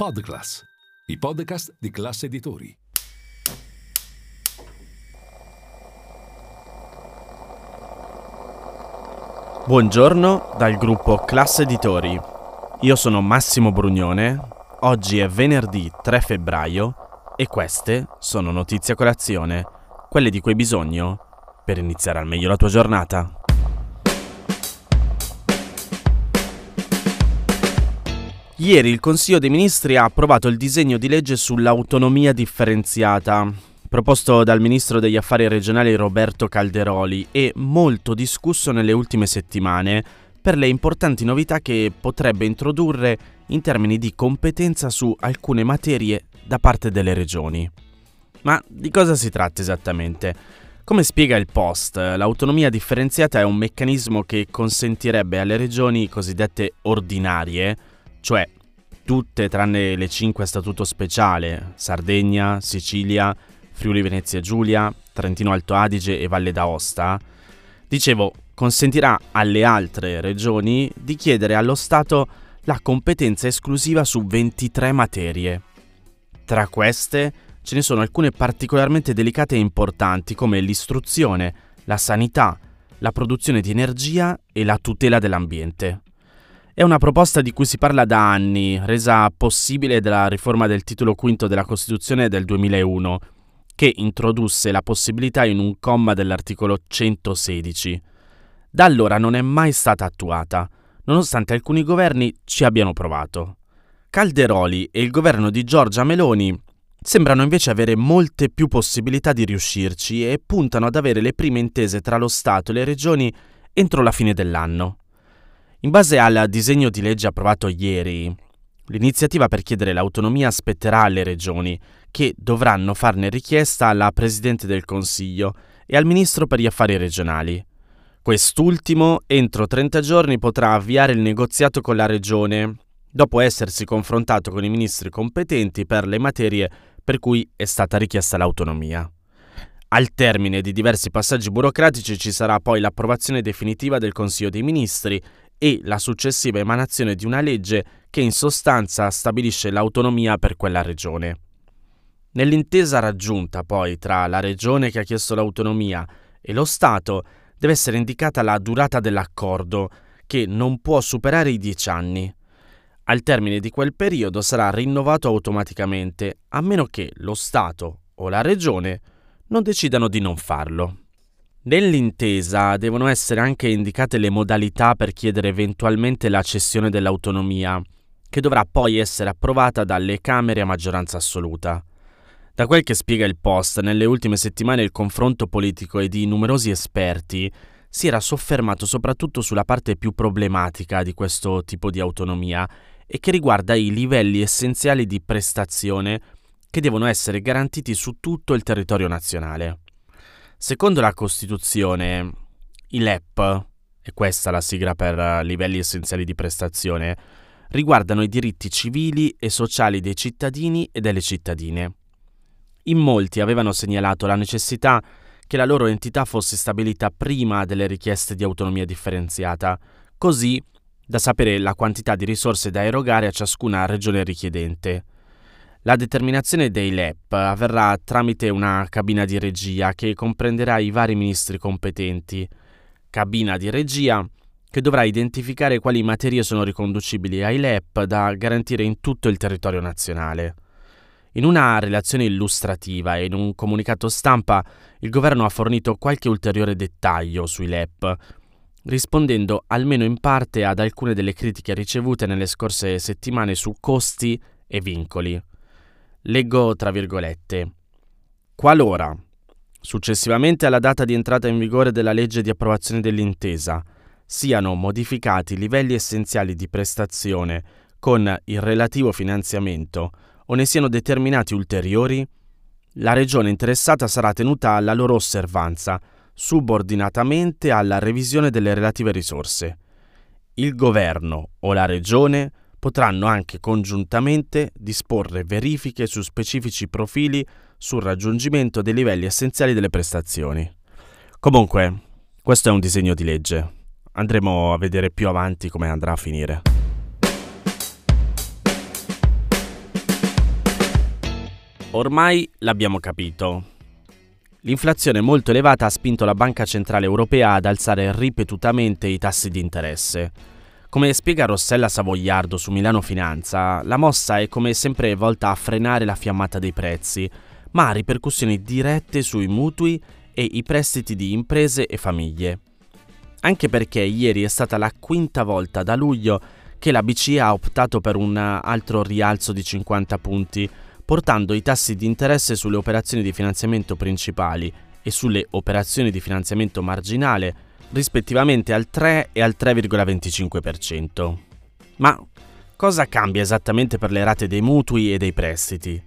Podclass, i podcast di classe editori. Buongiorno dal gruppo Classe Editori. Io sono Massimo Brugnone. Oggi è venerdì 3 febbraio e queste sono notizie a colazione, quelle di cui hai bisogno per iniziare al meglio la tua giornata. Ieri il Consiglio dei Ministri ha approvato il disegno di legge sull'autonomia differenziata, proposto dal Ministro degli Affari Regionali Roberto Calderoli e molto discusso nelle ultime settimane per le importanti novità che potrebbe introdurre in termini di competenza su alcune materie da parte delle regioni. Ma di cosa si tratta esattamente? Come spiega il Post, l'autonomia differenziata è un meccanismo che consentirebbe alle regioni cosiddette ordinarie cioè tutte tranne le cinque a statuto speciale, Sardegna, Sicilia, Friuli Venezia Giulia, Trentino Alto Adige e Valle d'Aosta, dicevo, consentirà alle altre regioni di chiedere allo Stato la competenza esclusiva su 23 materie. Tra queste ce ne sono alcune particolarmente delicate e importanti come l'istruzione, la sanità, la produzione di energia e la tutela dell'ambiente. È una proposta di cui si parla da anni, resa possibile dalla riforma del titolo V della Costituzione del 2001, che introdusse la possibilità in un comma dell'articolo 116. Da allora non è mai stata attuata, nonostante alcuni governi ci abbiano provato. Calderoli e il governo di Giorgia Meloni sembrano invece avere molte più possibilità di riuscirci e puntano ad avere le prime intese tra lo Stato e le regioni entro la fine dell'anno. In base al disegno di legge approvato ieri, l'iniziativa per chiedere l'autonomia spetterà alle regioni, che dovranno farne richiesta alla Presidente del Consiglio e al Ministro per gli Affari regionali. Quest'ultimo, entro 30 giorni, potrà avviare il negoziato con la Regione, dopo essersi confrontato con i ministri competenti per le materie per cui è stata richiesta l'autonomia. Al termine di diversi passaggi burocratici ci sarà poi l'approvazione definitiva del Consiglio dei Ministri e la successiva emanazione di una legge che in sostanza stabilisce l'autonomia per quella regione. Nell'intesa raggiunta poi tra la regione che ha chiesto l'autonomia e lo Stato deve essere indicata la durata dell'accordo, che non può superare i dieci anni. Al termine di quel periodo sarà rinnovato automaticamente, a meno che lo Stato o la regione non decidano di non farlo. Nell'intesa devono essere anche indicate le modalità per chiedere eventualmente la cessione dell'autonomia, che dovrà poi essere approvata dalle Camere a maggioranza assoluta. Da quel che spiega il Post, nelle ultime settimane il confronto politico e di numerosi esperti si era soffermato soprattutto sulla parte più problematica di questo tipo di autonomia e che riguarda i livelli essenziali di prestazione che devono essere garantiti su tutto il territorio nazionale. Secondo la Costituzione, i LEP, e questa la sigla per livelli essenziali di prestazione, riguardano i diritti civili e sociali dei cittadini e delle cittadine. In molti avevano segnalato la necessità che la loro entità fosse stabilita prima delle richieste di autonomia differenziata, così da sapere la quantità di risorse da erogare a ciascuna regione richiedente. La determinazione dei LEP avverrà tramite una cabina di regia che comprenderà i vari ministri competenti. Cabina di regia che dovrà identificare quali materie sono riconducibili ai LEP da garantire in tutto il territorio nazionale. In una relazione illustrativa e in un comunicato stampa il governo ha fornito qualche ulteriore dettaglio sui LEP, rispondendo almeno in parte ad alcune delle critiche ricevute nelle scorse settimane su costi e vincoli. Leggo tra virgolette. Qualora, successivamente alla data di entrata in vigore della legge di approvazione dell'intesa, siano modificati i livelli essenziali di prestazione con il relativo finanziamento o ne siano determinati ulteriori, la regione interessata sarà tenuta alla loro osservanza, subordinatamente alla revisione delle relative risorse. Il governo o la regione potranno anche congiuntamente disporre verifiche su specifici profili sul raggiungimento dei livelli essenziali delle prestazioni. Comunque, questo è un disegno di legge. Andremo a vedere più avanti come andrà a finire. Ormai l'abbiamo capito. L'inflazione molto elevata ha spinto la Banca Centrale Europea ad alzare ripetutamente i tassi di interesse. Come spiega Rossella Savoiardo su Milano Finanza, la mossa è come sempre volta a frenare la fiammata dei prezzi, ma ha ripercussioni dirette sui mutui e i prestiti di imprese e famiglie. Anche perché ieri è stata la quinta volta da luglio che la BCE ha optato per un altro rialzo di 50 punti, portando i tassi di interesse sulle operazioni di finanziamento principali e sulle operazioni di finanziamento marginale rispettivamente al 3 e al 3,25%. Ma cosa cambia esattamente per le rate dei mutui e dei prestiti?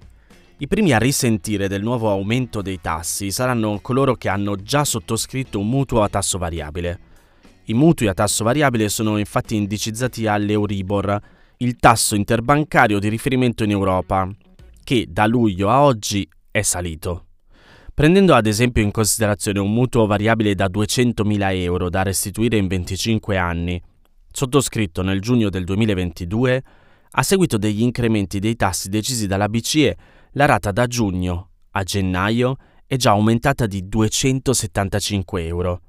I primi a risentire del nuovo aumento dei tassi saranno coloro che hanno già sottoscritto un mutuo a tasso variabile. I mutui a tasso variabile sono infatti indicizzati all'Euribor, il tasso interbancario di riferimento in Europa, che da luglio a oggi è salito. Prendendo ad esempio in considerazione un mutuo variabile da 200.000 euro da restituire in 25 anni, sottoscritto nel giugno del 2022, a seguito degli incrementi dei tassi decisi dalla BCE, la rata da giugno a gennaio è già aumentata di 275 euro.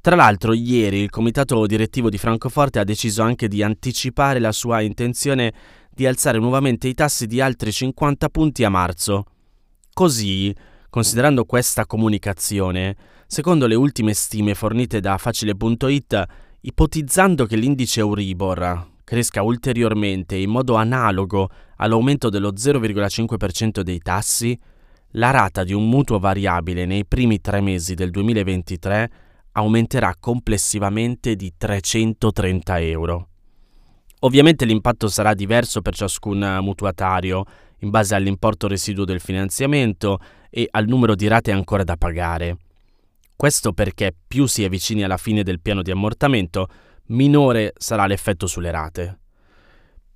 Tra l'altro, ieri il comitato direttivo di Francoforte ha deciso anche di anticipare la sua intenzione di alzare nuovamente i tassi di altri 50 punti a marzo. Così, considerando questa comunicazione, secondo le ultime stime fornite da Facile.it, ipotizzando che l'indice Euribor cresca ulteriormente in modo analogo all'aumento dello 0,5% dei tassi, la rata di un mutuo variabile nei primi tre mesi del 2023 aumenterà complessivamente di 330 euro. Ovviamente l'impatto sarà diverso per ciascun mutuatario in base all'importo residuo del finanziamento e al numero di rate ancora da pagare. Questo perché più si è vicini alla fine del piano di ammortamento, minore sarà l'effetto sulle rate.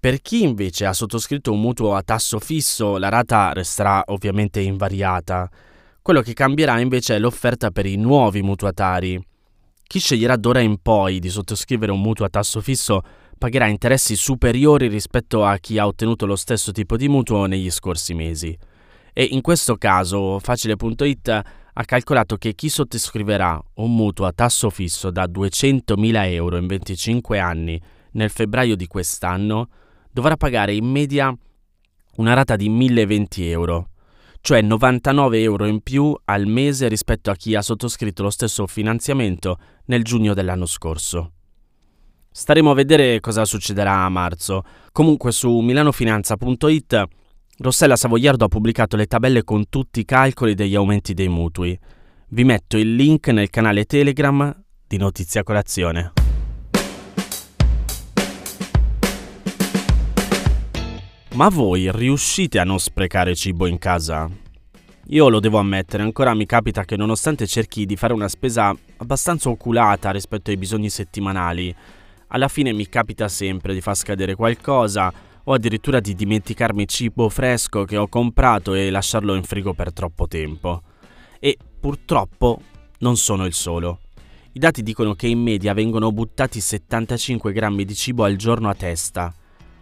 Per chi invece ha sottoscritto un mutuo a tasso fisso, la rata resterà ovviamente invariata. Quello che cambierà invece è l'offerta per i nuovi mutuatari. Chi sceglierà d'ora in poi di sottoscrivere un mutuo a tasso fisso pagherà interessi superiori rispetto a chi ha ottenuto lo stesso tipo di mutuo negli scorsi mesi. E in questo caso Facile.it ha calcolato che chi sottoscriverà un mutuo a tasso fisso da 200.000 euro in 25 anni nel febbraio di quest'anno dovrà pagare in media una rata di 1020 euro, cioè 99 euro in più al mese rispetto a chi ha sottoscritto lo stesso finanziamento nel giugno dell'anno scorso. Staremo a vedere cosa succederà a marzo. Comunque su milanofinanza.it Rossella Savoiardo ha pubblicato le tabelle con tutti i calcoli degli aumenti dei mutui. Vi metto il link nel canale Telegram di Notizia Colazione. Ma voi riuscite a non sprecare cibo in casa? Io lo devo ammettere, ancora mi capita che nonostante cerchi di fare una spesa abbastanza oculata rispetto ai bisogni settimanali, alla fine mi capita sempre di far scadere qualcosa o addirittura di dimenticarmi cibo fresco che ho comprato e lasciarlo in frigo per troppo tempo. E purtroppo non sono il solo. I dati dicono che in media vengono buttati 75 grammi di cibo al giorno a testa.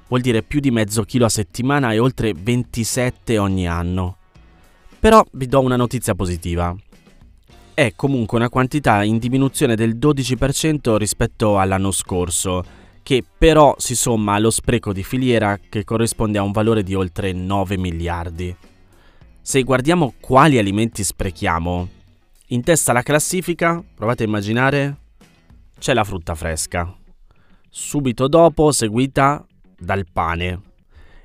Vuol dire più di mezzo chilo a settimana e oltre 27 ogni anno. Però vi do una notizia positiva è comunque una quantità in diminuzione del 12% rispetto all'anno scorso, che però si somma allo spreco di filiera che corrisponde a un valore di oltre 9 miliardi. Se guardiamo quali alimenti sprechiamo, in testa alla classifica, provate a immaginare, c'è la frutta fresca. Subito dopo seguita dal pane.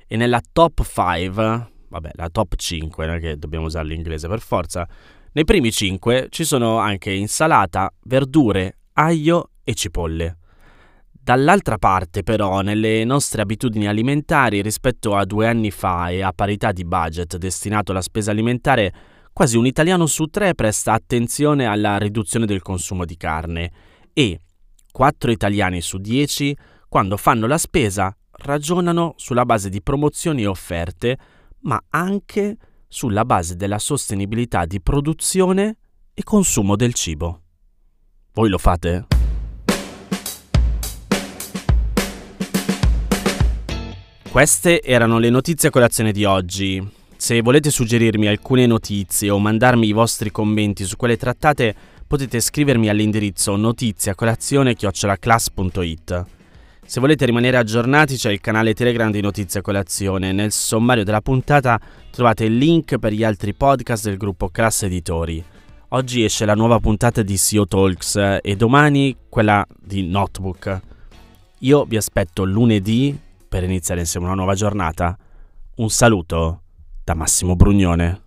E nella top 5, vabbè, la top 5, non è che dobbiamo usare l'inglese per forza, nei primi 5 ci sono anche insalata, verdure, aglio e cipolle. Dall'altra parte però, nelle nostre abitudini alimentari rispetto a due anni fa e a parità di budget destinato alla spesa alimentare, quasi un italiano su tre presta attenzione alla riduzione del consumo di carne e 4 italiani su 10, quando fanno la spesa, ragionano sulla base di promozioni e offerte, ma anche sulla base della sostenibilità di produzione e consumo del cibo. Voi lo fate? Queste erano le notizie a colazione di oggi. Se volete suggerirmi alcune notizie o mandarmi i vostri commenti su quelle trattate, potete scrivermi all'indirizzo notiziacolazione.it. Se volete rimanere aggiornati c'è il canale Telegram di Notizia Colazione. Nel sommario della puntata trovate il link per gli altri podcast del gruppo Class Editori. Oggi esce la nuova puntata di SEO Talks e domani quella di Notebook. Io vi aspetto lunedì per iniziare insieme una nuova giornata. Un saluto da Massimo Brugnone.